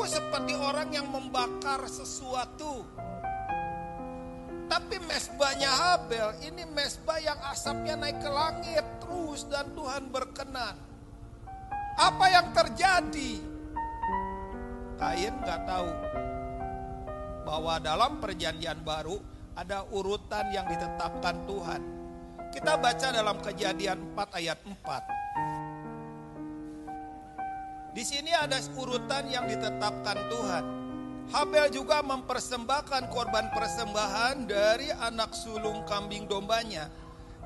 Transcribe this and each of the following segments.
Aku seperti orang yang membakar sesuatu. Tapi mesbahnya Habel, ini mesbah yang asapnya naik ke langit terus dan Tuhan berkenan. Apa yang terjadi? Kain nggak tahu bahwa dalam perjanjian baru ada urutan yang ditetapkan Tuhan. Kita baca dalam kejadian 4 ayat 4. Di sini ada urutan yang ditetapkan Tuhan. Habel juga mempersembahkan korban persembahan dari anak sulung kambing dombanya,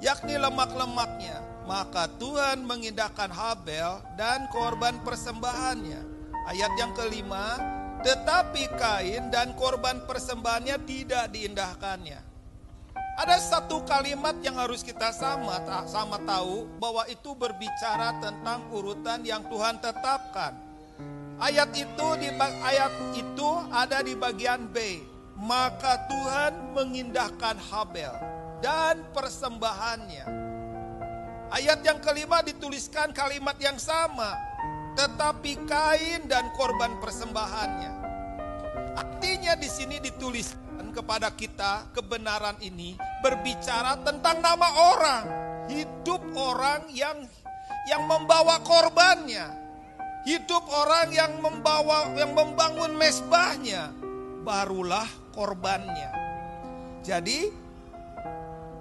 yakni lemak-lemaknya. Maka Tuhan mengindahkan Habel dan korban persembahannya. Ayat yang kelima, tetapi Kain dan korban persembahannya tidak diindahkannya. Ada satu kalimat yang harus kita sama sama tahu bahwa itu berbicara tentang urutan yang Tuhan tetapkan. Ayat itu di ayat itu ada di bagian B. Maka Tuhan mengindahkan Habel dan persembahannya. Ayat yang kelima dituliskan kalimat yang sama, tetapi Kain dan korban persembahannya. Artinya di sini dituliskan kepada kita kebenaran ini berbicara tentang nama orang, hidup orang yang yang membawa korbannya hidup orang yang membawa yang membangun mesbahnya barulah korbannya. Jadi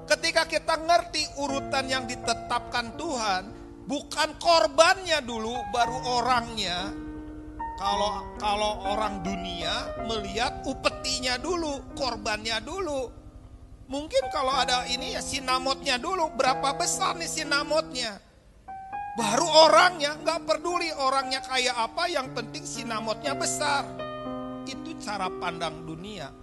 ketika kita ngerti urutan yang ditetapkan Tuhan, bukan korbannya dulu baru orangnya. Kalau kalau orang dunia melihat upetinya dulu, korbannya dulu. Mungkin kalau ada ini ya sinamotnya dulu, berapa besar nih sinamotnya? Baru orangnya, nggak peduli orangnya kayak apa, yang penting sinamotnya besar. Itu cara pandang dunia.